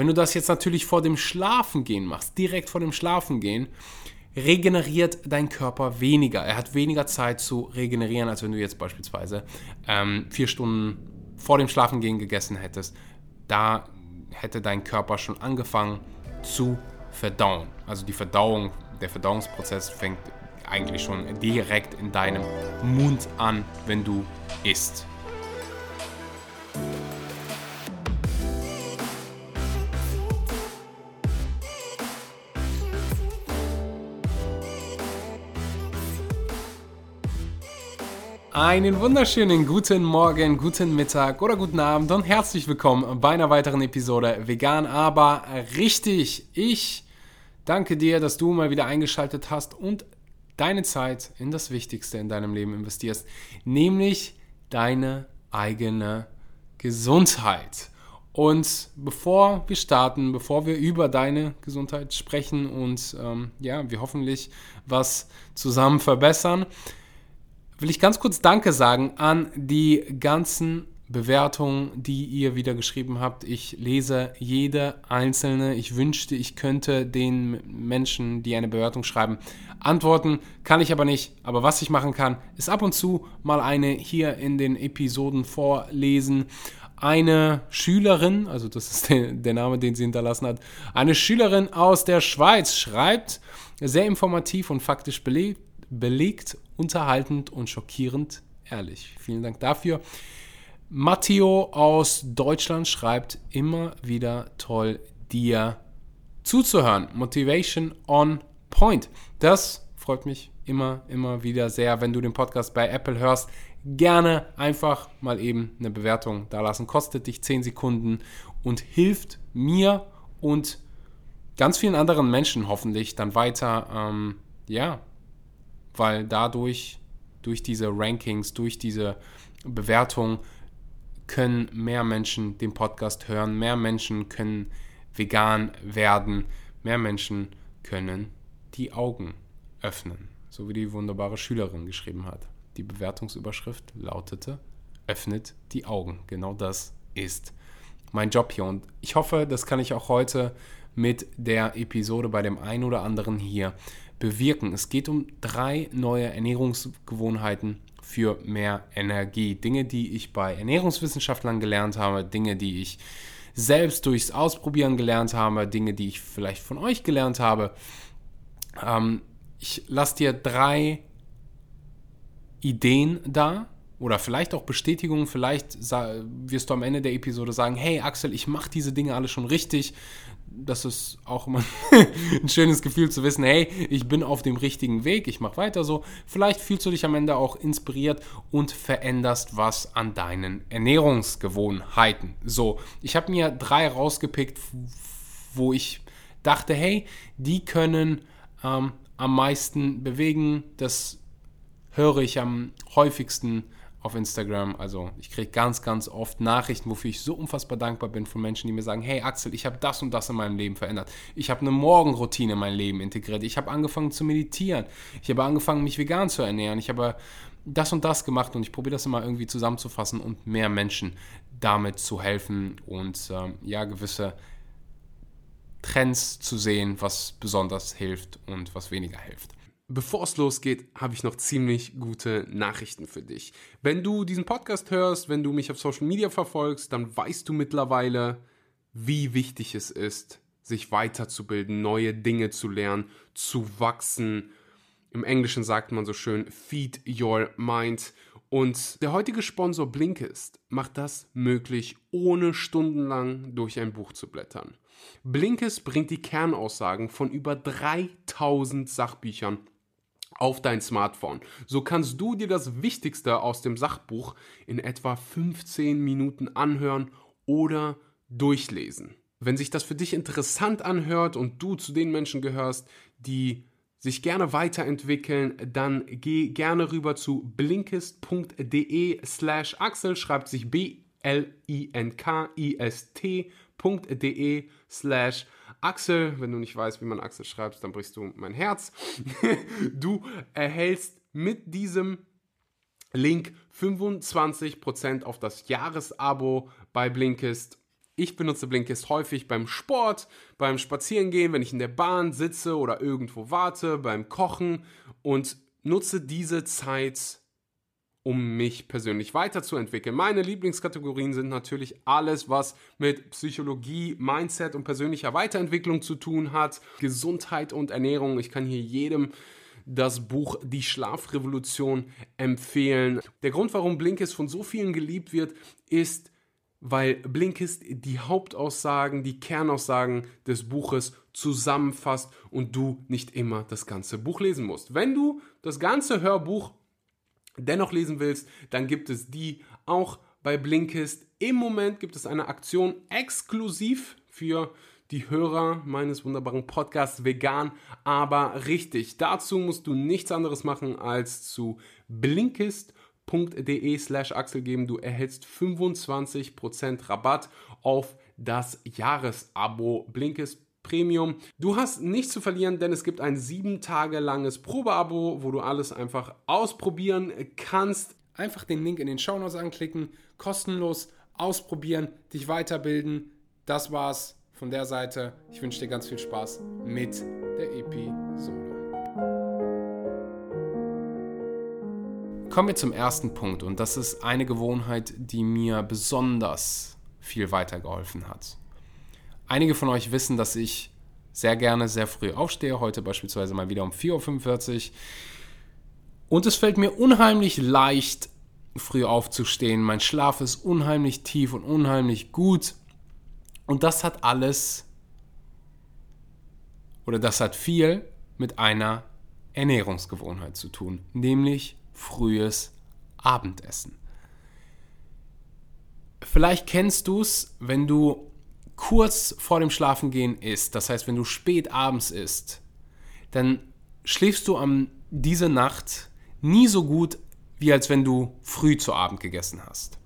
Wenn du das jetzt natürlich vor dem Schlafengehen machst, direkt vor dem Schlafengehen, regeneriert dein Körper weniger. Er hat weniger Zeit zu regenerieren, als wenn du jetzt beispielsweise ähm, vier Stunden vor dem Schlafengehen gegessen hättest. Da hätte dein Körper schon angefangen zu verdauen. Also die Verdauung, der Verdauungsprozess fängt eigentlich schon direkt in deinem Mund an, wenn du isst. Einen wunderschönen guten Morgen, guten Mittag oder guten Abend und herzlich willkommen bei einer weiteren Episode Vegan, aber richtig. Ich danke dir, dass du mal wieder eingeschaltet hast und deine Zeit in das Wichtigste in deinem Leben investierst, nämlich deine eigene Gesundheit. Und bevor wir starten, bevor wir über deine Gesundheit sprechen und ähm, ja, wir hoffentlich was zusammen verbessern, will ich ganz kurz Danke sagen an die ganzen Bewertungen, die ihr wieder geschrieben habt. Ich lese jede einzelne. Ich wünschte, ich könnte den Menschen, die eine Bewertung schreiben, antworten. Kann ich aber nicht. Aber was ich machen kann, ist ab und zu mal eine hier in den Episoden vorlesen. Eine Schülerin, also das ist der, Name, den sie hinterlassen hat, eine Schülerin aus der Schweiz schreibt, sehr informativ und faktisch belegt, belegt unterhaltend und schockierend ehrlich. Vielen Dank dafür. Matteo aus Deutschland schreibt immer wieder toll, dir zuzuhören. Motivation on point. Das freut mich immer, immer wieder sehr, wenn du den Podcast bei Apple hörst. Gerne einfach mal eben eine Bewertung da lassen. Kostet dich 10 Sekunden und hilft mir und ganz vielen anderen Menschen hoffentlich dann weiter, ähm, ja, weil dadurch, durch diese Rankings, durch diese Bewertung, können mehr Menschen den Podcast hören, mehr Menschen können vegan werden, mehr Menschen können die Augen öffnen, so wie die wunderbare Schülerin geschrieben hat. Die Bewertungsüberschrift lautete, öffnet die Augen. Genau das ist mein Job hier und ich hoffe, das kann ich auch heute mit der Episode bei dem einen oder anderen hier bewirken. Es geht um drei neue Ernährungsgewohnheiten für mehr Energie. Dinge, die ich bei Ernährungswissenschaftlern gelernt habe, Dinge, die ich selbst durchs Ausprobieren gelernt habe, Dinge, die ich vielleicht von euch gelernt habe. Ähm, ich lasse dir drei Ideen da oder vielleicht auch Bestätigungen. Vielleicht wirst du am Ende der Episode sagen, hey Axel, ich mache diese Dinge alle schon richtig das ist auch immer ein schönes Gefühl zu wissen, hey, ich bin auf dem richtigen Weg, ich mache weiter so. Vielleicht fühlst du dich am Ende auch inspiriert und veränderst was an deinen Ernährungsgewohnheiten. So, ich habe mir drei rausgepickt, wo ich dachte, hey, die können ähm, am meisten bewegen. Das höre ich am häufigsten auf Instagram. Also ich kriege ganz, ganz oft Nachrichten, wofür ich so unfassbar dankbar bin von Menschen, die mir sagen, hey Axel, ich habe das und das in meinem Leben verändert. Ich habe eine Morgenroutine in mein Leben integriert. Ich habe angefangen zu meditieren. Ich habe angefangen, mich vegan zu ernähren. Ich habe das und das gemacht und ich probiere das immer irgendwie zusammenzufassen und mehr Menschen damit zu helfen und ähm, ja, gewisse Trends zu sehen, was besonders hilft und was weniger hilft. Bevor es losgeht, habe ich noch ziemlich gute Nachrichten für dich. Wenn du diesen Podcast hörst, wenn du mich auf Social Media verfolgst, dann weißt du mittlerweile, wie wichtig es ist, sich weiterzubilden, neue Dinge zu lernen, zu wachsen. Im Englischen sagt man so schön, feed your mind. Und der heutige Sponsor Blinkist macht das möglich, ohne stundenlang durch ein Buch zu blättern. Blinkist bringt die Kernaussagen von über 3000 Sachbüchern auf dein Smartphone. So kannst du dir das Wichtigste aus dem Sachbuch in etwa 15 Minuten anhören oder durchlesen. Wenn sich das für dich interessant anhört und du zu den Menschen gehörst, die sich gerne weiterentwickeln, dann geh gerne rüber zu blinkist.de slash Axel, schreibt sich B-L-I-N-K-I-S-T.de slash Axel. Wenn du nicht weißt, wie man Axel schreibt, dann brichst du mein Herz. du erhältst mit diesem Link 25% auf das Jahresabo bei Blinkist. Ich benutze Blinkist häufig beim Sport, beim Spazierengehen, wenn ich in der Bahn sitze oder irgendwo warte, beim Kochen und nutze diese Zeit, um mich persönlich weiterzuentwickeln. Meine Lieblingskategorien sind natürlich alles, was mit Psychologie, Mindset und persönlicher Weiterentwicklung zu tun hat, Gesundheit und Ernährung. Ich kann hier jedem das Buch Die Schlafrevolution empfehlen. Der Grund, warum Blinkist von so vielen geliebt wird, ist, weil Blinkist die Hauptaussagen, die Kernaussagen des Buches zusammenfasst und du nicht immer das ganze Buch lesen musst. Wenn du das ganze Hörbuch dennoch lesen willst, dann gibt es die auch bei Blinkist. Im Moment gibt es eine Aktion exklusiv für die Hörer meines wunderbaren Podcasts Vegan, aber richtig. Dazu musst du nichts anderes machen als zu Blinkist blinkist.de slash Axel geben. Du erhältst 25% Rabatt auf das Jahresabo Blinkist Premium. Du hast nichts zu verlieren, denn es gibt ein sieben Tage langes Probeabo, wo du alles einfach ausprobieren kannst. Einfach den Link in den Show Notes anklicken, kostenlos ausprobieren, dich weiterbilden. Das war's von der Seite. Ich wünsche dir ganz viel Spaß mit der Episode. Kommen wir zum ersten Punkt und das ist eine Gewohnheit, die mir besonders viel weitergeholfen hat. Einige von euch wissen, dass ich sehr gerne sehr früh aufstehe, heute beispielsweise mal wieder um 4.45 Uhr. Und es fällt mir unheimlich leicht, früh aufzustehen. Mein Schlaf ist unheimlich tief und unheimlich gut. Und das hat alles, oder das hat viel mit einer Ernährungsgewohnheit zu tun, nämlich frühes Abendessen. Vielleicht kennst du es, wenn du kurz vor dem Schlafengehen isst, das heißt, wenn du spät abends isst, dann schläfst du am diese Nacht nie so gut, wie als wenn du früh zu Abend gegessen hast.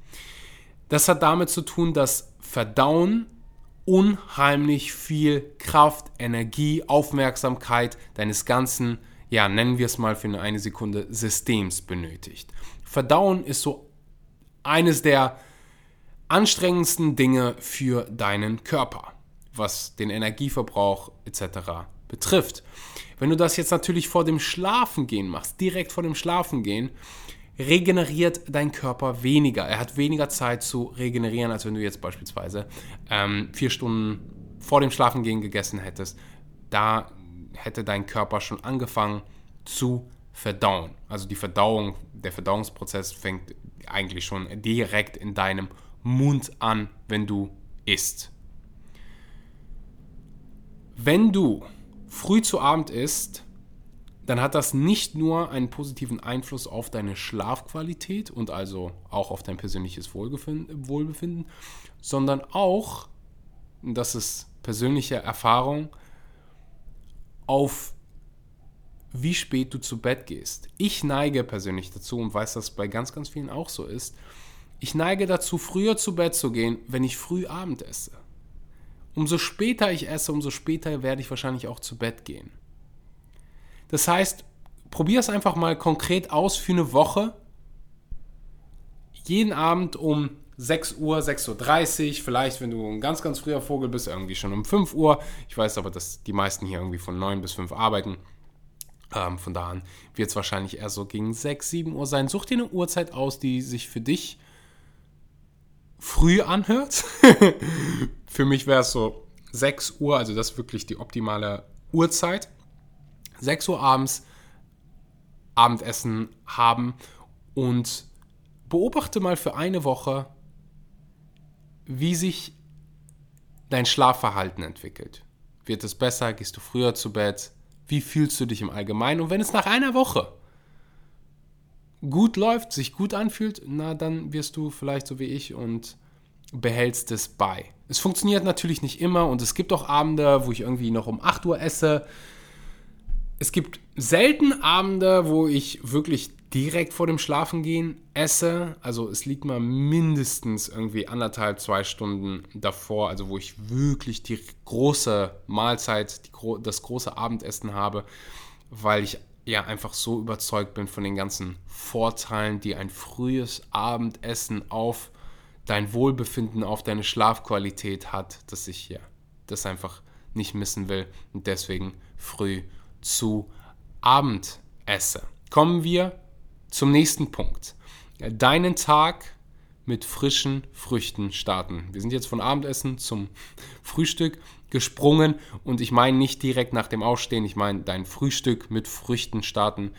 Das hat damit zu tun, dass Verdauen unheimlich viel Kraft, Energie, Aufmerksamkeit deines ganzen ja, nennen wir es mal für eine Sekunde, Systems benötigt. Verdauen ist so eines der anstrengendsten Dinge für deinen Körper, was den Energieverbrauch etc. betrifft. Wenn du das jetzt natürlich vor dem Schlafengehen machst, direkt vor dem Schlafengehen, regeneriert dein Körper weniger. Er hat weniger Zeit zu regenerieren, als wenn du jetzt beispielsweise ähm, vier Stunden vor dem Schlafengehen gegessen hättest. Da hätte dein Körper schon angefangen zu verdauen. Also die Verdauung, der Verdauungsprozess fängt eigentlich schon direkt in deinem Mund an, wenn du isst. Wenn du früh zu Abend isst, dann hat das nicht nur einen positiven Einfluss auf deine Schlafqualität und also auch auf dein persönliches Wohlbefinden, sondern auch, das ist persönliche Erfahrung, auf wie spät du zu Bett gehst. Ich neige persönlich dazu und weiß, dass bei ganz, ganz vielen auch so ist. Ich neige dazu, früher zu Bett zu gehen, wenn ich früh Abend esse. Umso später ich esse, umso später werde ich wahrscheinlich auch zu Bett gehen. Das heißt, probier es einfach mal konkret aus für eine Woche. Jeden Abend um 6 Uhr, 6.30 Uhr, vielleicht, wenn du ein ganz, ganz früher Vogel bist, irgendwie schon um 5 Uhr. Ich weiß aber, dass die meisten hier irgendwie von 9 bis 5 arbeiten. Ähm, von da an wird es wahrscheinlich eher so gegen 6, 7 Uhr sein. Such dir eine Uhrzeit aus, die sich für dich früh anhört. für mich wäre es so 6 Uhr, also das ist wirklich die optimale Uhrzeit. 6 Uhr abends Abendessen haben und beobachte mal für eine Woche, wie sich dein Schlafverhalten entwickelt. Wird es besser? Gehst du früher zu Bett? Wie fühlst du dich im Allgemeinen? Und wenn es nach einer Woche gut läuft, sich gut anfühlt, na dann wirst du vielleicht so wie ich und behältst es bei. Es funktioniert natürlich nicht immer und es gibt auch Abende, wo ich irgendwie noch um 8 Uhr esse. Es gibt selten Abende, wo ich wirklich direkt vor dem Schlafengehen esse. Also es liegt mal mindestens irgendwie anderthalb, zwei Stunden davor, also wo ich wirklich die große Mahlzeit, die, das große Abendessen habe, weil ich ja einfach so überzeugt bin von den ganzen Vorteilen, die ein frühes Abendessen auf dein Wohlbefinden auf deine Schlafqualität hat, dass ich ja das einfach nicht missen will und deswegen früh zu Abend esse. Kommen wir zum nächsten Punkt. Deinen Tag mit frischen Früchten starten. Wir sind jetzt von Abendessen zum Frühstück gesprungen und ich meine nicht direkt nach dem Aufstehen, ich meine dein Frühstück mit Früchten starten.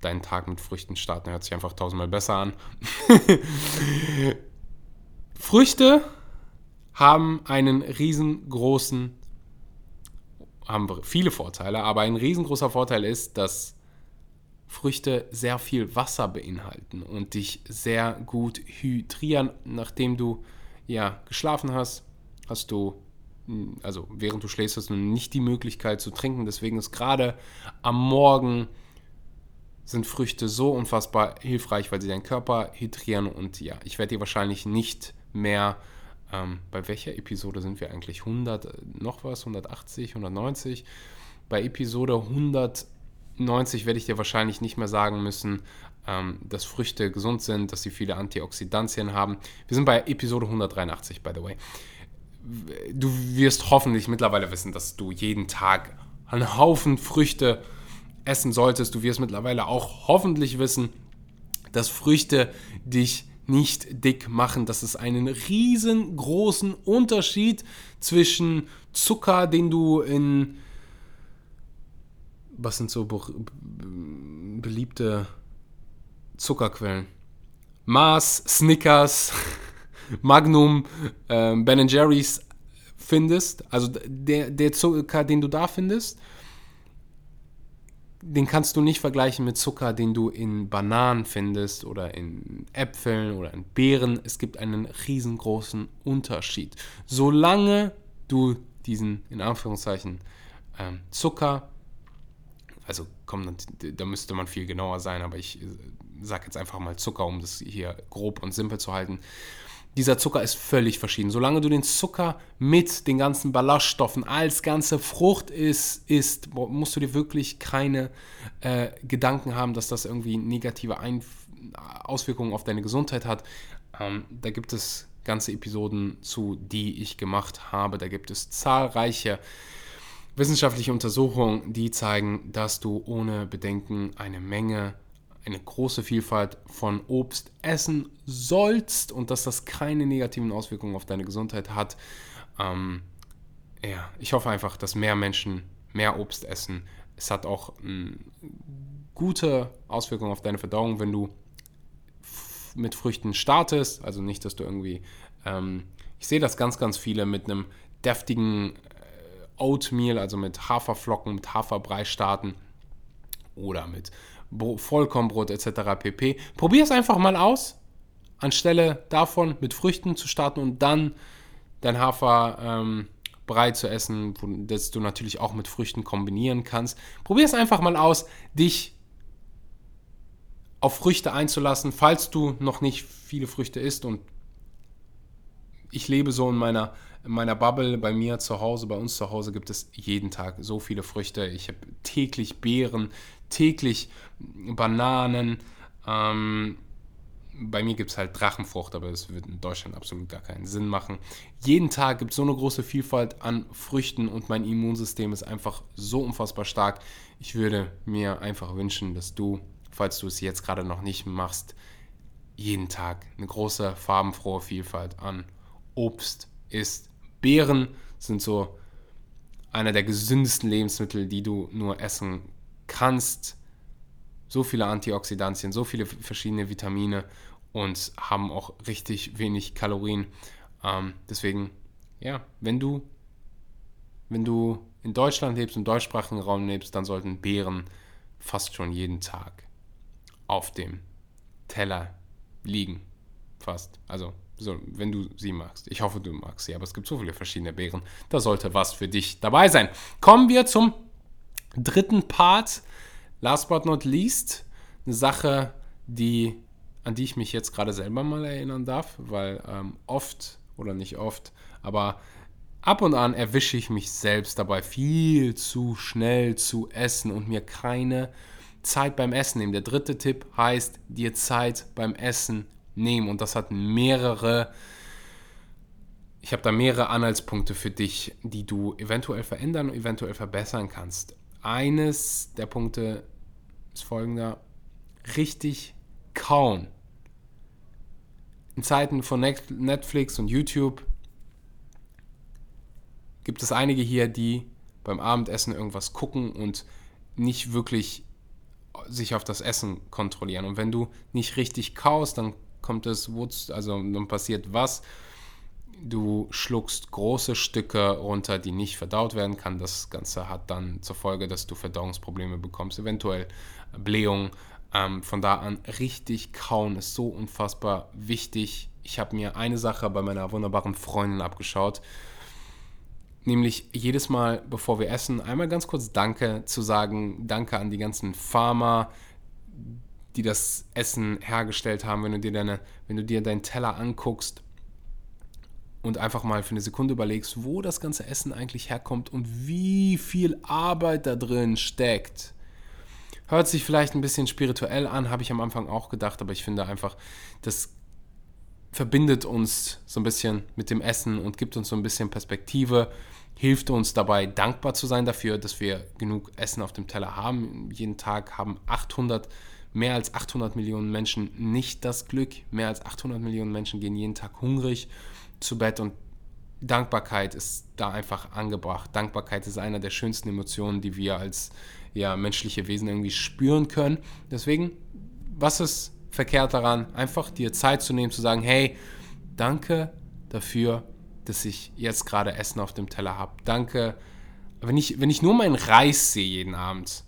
Deinen Tag mit Früchten starten hört sich einfach tausendmal besser an. Früchte haben einen riesengroßen, haben viele Vorteile, aber ein riesengroßer Vorteil ist, dass Früchte sehr viel Wasser beinhalten und dich sehr gut hydrieren. Nachdem du ja geschlafen hast, hast du, also während du schläfst, hast du nicht die Möglichkeit zu trinken. Deswegen ist gerade am Morgen sind Früchte so unfassbar hilfreich, weil sie deinen Körper hydrieren. Und ja, ich werde dir wahrscheinlich nicht mehr, ähm, bei welcher Episode sind wir eigentlich? 100 äh, noch was? 180, 190? Bei Episode 100 90 werde ich dir wahrscheinlich nicht mehr sagen müssen, ähm, dass Früchte gesund sind, dass sie viele Antioxidantien haben. Wir sind bei Episode 183, by the way. Du wirst hoffentlich mittlerweile wissen, dass du jeden Tag einen Haufen Früchte essen solltest. Du wirst mittlerweile auch hoffentlich wissen, dass Früchte dich nicht dick machen, dass es einen riesengroßen Unterschied zwischen Zucker, den du in was sind so be beliebte Zuckerquellen? Mars, Snickers, Magnum, äh, Ben Jerry's findest, also der, der Zucker, den du da findest, den kannst du nicht vergleichen mit Zucker, den du in Bananen findest oder in Äpfeln oder in Beeren. Es gibt einen riesengroßen Unterschied. Solange du diesen, in Anführungszeichen, ähm, Zucker also komm, da müsste man viel genauer sein, aber ich äh, sage jetzt einfach mal Zucker, um das hier grob und simpel zu halten. Dieser Zucker ist völlig verschieden. Solange du den Zucker mit den ganzen Ballaststoffen als ganze Frucht isst, isst musst du dir wirklich keine äh, Gedanken haben, dass das irgendwie negative Einf Auswirkungen auf deine Gesundheit hat. Ähm, da gibt es ganze Episoden zu, die ich gemacht habe. Da gibt es zahlreiche wissenschaftliche Untersuchungen, die zeigen, dass du ohne Bedenken eine Menge, eine große Vielfalt von Obst essen sollst und dass das keine negativen Auswirkungen auf deine Gesundheit hat. Ähm, ja, ich hoffe einfach, dass mehr Menschen mehr Obst essen. Es hat auch ähm, gute Auswirkungen auf deine Verdauung, wenn du mit Früchten startest. Also nicht, dass du irgendwie. Ähm, ich sehe das ganz, ganz viele mit einem deftigen Oatmeal, also mit Haferflocken, mit Haferbrei starten oder mit Vollkornbrot etc. pp. Probier es einfach mal aus, anstelle davon mit Früchten zu starten und dann dein Haferbrei ähm, zu essen, das du natürlich auch mit Früchten kombinieren kannst. Probier es einfach mal aus, dich auf Früchte einzulassen, falls du noch nicht viele Früchte isst und ich lebe so in meiner in meiner Bubble, bei mir zu Hause, bei uns zu Hause gibt es jeden Tag so viele Früchte. Ich habe täglich Beeren, täglich Bananen. Ähm, bei mir gibt es halt Drachenfrucht, aber das wird in Deutschland absolut gar keinen Sinn machen. Jeden Tag gibt es so eine große Vielfalt an Früchten und mein Immunsystem ist einfach so unfassbar stark. Ich würde mir einfach wünschen, dass du, falls du es jetzt gerade noch nicht machst, jeden Tag eine große farbenfrohe Vielfalt an Obst isst. Beeren sind so einer der gesündesten Lebensmittel, die du nur essen kannst. So viele Antioxidantien, so viele verschiedene Vitamine und haben auch richtig wenig Kalorien. Ähm, deswegen, ja, wenn du, wenn du in Deutschland lebst, im deutschsprachigen Raum lebst, dann sollten Beeren fast schon jeden Tag auf dem Teller liegen. Fast. Also so, wenn du sie magst. Ich hoffe, du magst sie, aber es gibt so viele verschiedene Beeren. Da sollte was für dich dabei sein. Kommen wir zum dritten Part. Last but not least, eine Sache, die, an die ich mich jetzt gerade selber mal erinnern darf, weil ähm, oft oder nicht oft, aber ab und an erwische ich mich selbst dabei, viel zu schnell zu essen und mir keine Zeit beim Essen nehmen. Der dritte Tipp heißt, dir Zeit beim Essen nehmen. Und das hat mehrere ich habe da mehrere Anhaltspunkte für dich, die du eventuell verändern und eventuell verbessern kannst. Eines der Punkte ist folgender. Richtig kauen. In Zeiten von Netflix und YouTube gibt es einige hier, die beim Abendessen irgendwas gucken und nicht wirklich sich auf das Essen kontrollieren. Und wenn du nicht richtig kaust, dann kommt es, also dann passiert was? Du schluckst große Stücke runter, die nicht verdaut werden kann. Das Ganze hat dann zur Folge, dass du Verdauungsprobleme bekommst, eventuell Blähung. Ähm, von da an richtig kauen ist so unfassbar wichtig. Ich habe mir eine Sache bei meiner wunderbaren Freundin abgeschaut nämlich jedes Mal, bevor wir essen, einmal ganz kurz Danke zu sagen. Danke an die ganzen Farmer, die das Essen hergestellt haben. Wenn du dir, deine, wenn du dir deinen Teller anguckst und einfach mal für eine Sekunde überlegst, wo das ganze Essen eigentlich herkommt und wie viel Arbeit da drin steckt. Hört sich vielleicht ein bisschen spirituell an, habe ich am Anfang auch gedacht, aber ich finde einfach, das verbindet uns so ein bisschen mit dem Essen und gibt uns so ein bisschen Perspektive, hilft uns dabei, dankbar zu sein dafür, dass wir genug Essen auf dem Teller haben. Jeden Tag haben 800, mehr als 800 Millionen Menschen nicht das Glück. Mehr als 800 Millionen Menschen gehen jeden Tag hungrig zu Bett und Dankbarkeit ist da einfach angebracht. Dankbarkeit ist einer der schönsten Emotionen, die wir als ja, menschliche Wesen irgendwie spüren können. Deswegen, was ist verkehrt daran, einfach dir Zeit zu nehmen, zu sagen, hey, danke dafür, dass ich jetzt gerade Essen auf dem Teller habe. Danke. Wenn ich, wenn ich nur meinen Reis sehe jeden Abend,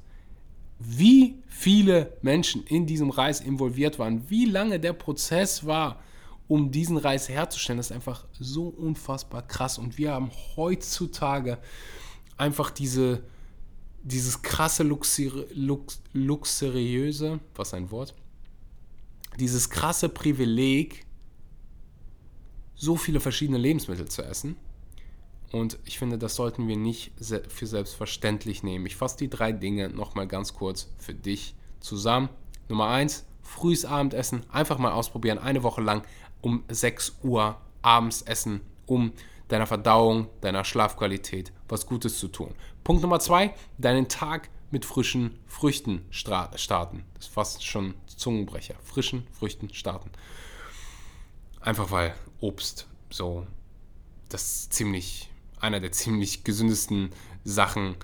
wie viele Menschen in diesem Reis involviert waren, wie lange der Prozess war, um diesen Reis herzustellen, das ist einfach so unfassbar krass. Und wir haben heutzutage einfach diese, dieses krasse Luxuri Lux luxuriöse, was ein Wort, dieses krasse Privileg, so viele verschiedene Lebensmittel zu essen. Und ich finde, das sollten wir nicht für selbstverständlich nehmen. Ich fasse die drei Dinge nochmal ganz kurz für dich zusammen. Nummer eins, frühes Abendessen. Einfach mal ausprobieren. Eine Woche lang um 6 Uhr abends essen, um deiner Verdauung, deiner Schlafqualität was Gutes zu tun. Punkt Nummer zwei, deinen Tag mit frischen Früchten starten. Das ist fast schon Zungenbrecher. Frischen Früchten starten. Einfach weil Obst so das ziemlich, einer der ziemlich gesündesten Sachen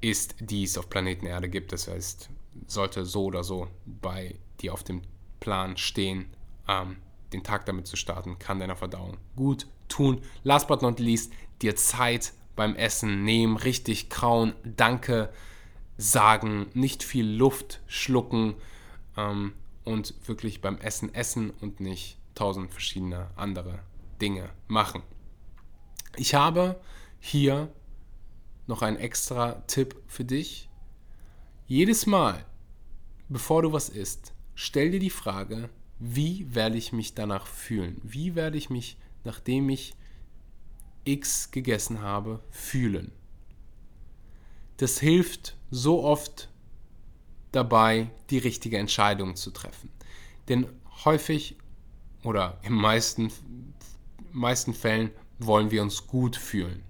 ist, die es auf Planeten Erde gibt. Das heißt, sollte so oder so bei dir auf dem Plan stehen, ähm, den Tag damit zu starten, kann deiner Verdauung gut tun. Last but not least, dir Zeit beim Essen nehmen, richtig kauen, Danke sagen, nicht viel Luft schlucken ähm, und wirklich beim Essen essen und nicht tausend verschiedene andere Dinge machen. Ich habe hier noch einen extra Tipp für dich. Jedes Mal, bevor du was isst, stell dir die Frage, wie werde ich mich danach fühlen? Wie werde ich mich, nachdem ich X gegessen habe, fühlen? Das hilft so oft dabei, die richtige Entscheidung zu treffen. Denn häufig oder in meisten, meisten Fällen wollen wir uns gut fühlen.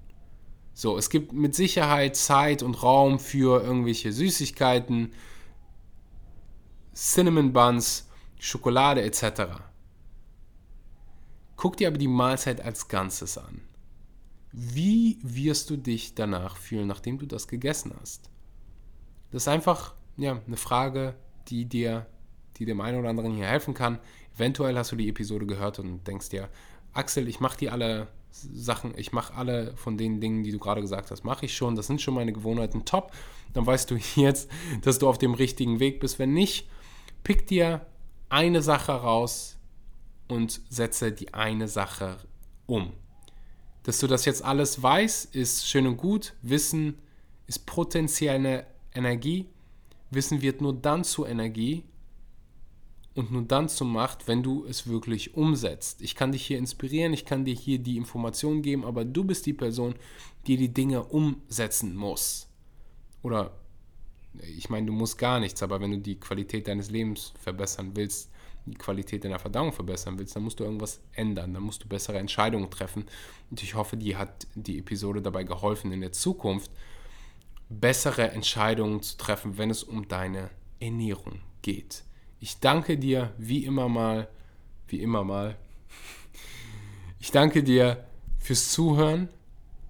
So, es gibt mit Sicherheit Zeit und Raum für irgendwelche Süßigkeiten, Cinnamon Buns, Schokolade etc. Guck dir aber die Mahlzeit als Ganzes an. Wie wirst du dich danach fühlen, nachdem du das gegessen hast? Das ist einfach ja, eine Frage, die dir, die dem einen oder anderen hier helfen kann. Eventuell hast du die Episode gehört und denkst dir, Axel, ich mache die alle Sachen, ich mache alle von den Dingen, die du gerade gesagt hast, mache ich schon. Das sind schon meine Gewohnheiten top. Dann weißt du jetzt, dass du auf dem richtigen Weg bist. Wenn nicht, pick dir eine Sache raus und setze die eine Sache um. Dass du das jetzt alles weißt, ist schön und gut. Wissen ist potenzielle Energie. Wissen wird nur dann zur Energie, und nur dann zur Macht, wenn du es wirklich umsetzt. Ich kann dich hier inspirieren, ich kann dir hier die Informationen geben, aber du bist die Person, die die Dinge umsetzen muss. Oder ich meine, du musst gar nichts, aber wenn du die Qualität deines Lebens verbessern willst, die Qualität deiner Verdauung verbessern willst, dann musst du irgendwas ändern, dann musst du bessere Entscheidungen treffen. Und ich hoffe, dir hat die Episode dabei geholfen, in der Zukunft bessere Entscheidungen zu treffen, wenn es um deine Ernährung geht. Ich danke dir wie immer mal, wie immer mal. Ich danke dir fürs Zuhören.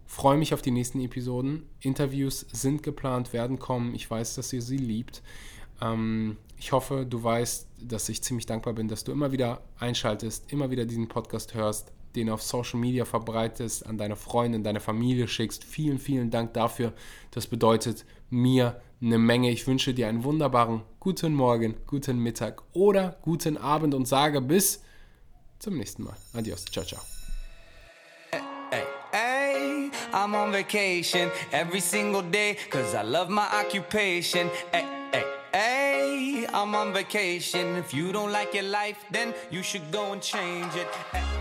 Freue mich auf die nächsten Episoden. Interviews sind geplant, werden kommen. Ich weiß, dass ihr sie liebt. Ähm, ich hoffe, du weißt, dass ich ziemlich dankbar bin, dass du immer wieder einschaltest, immer wieder diesen Podcast hörst, den auf Social Media verbreitest, an deine Freunde, deine Familie schickst. Vielen, vielen Dank dafür. Das bedeutet mir eine Menge. Ich wünsche dir einen wunderbaren guten Morgen, guten Mittag oder guten Abend und sage bis zum nächsten Mal. Adios. Ciao, ciao. Hey, I'm on vacation every single day cause I love my occupation. Hey, hey, hey, I'm on vacation. If you don't like your life, then you should go and change it. Hey.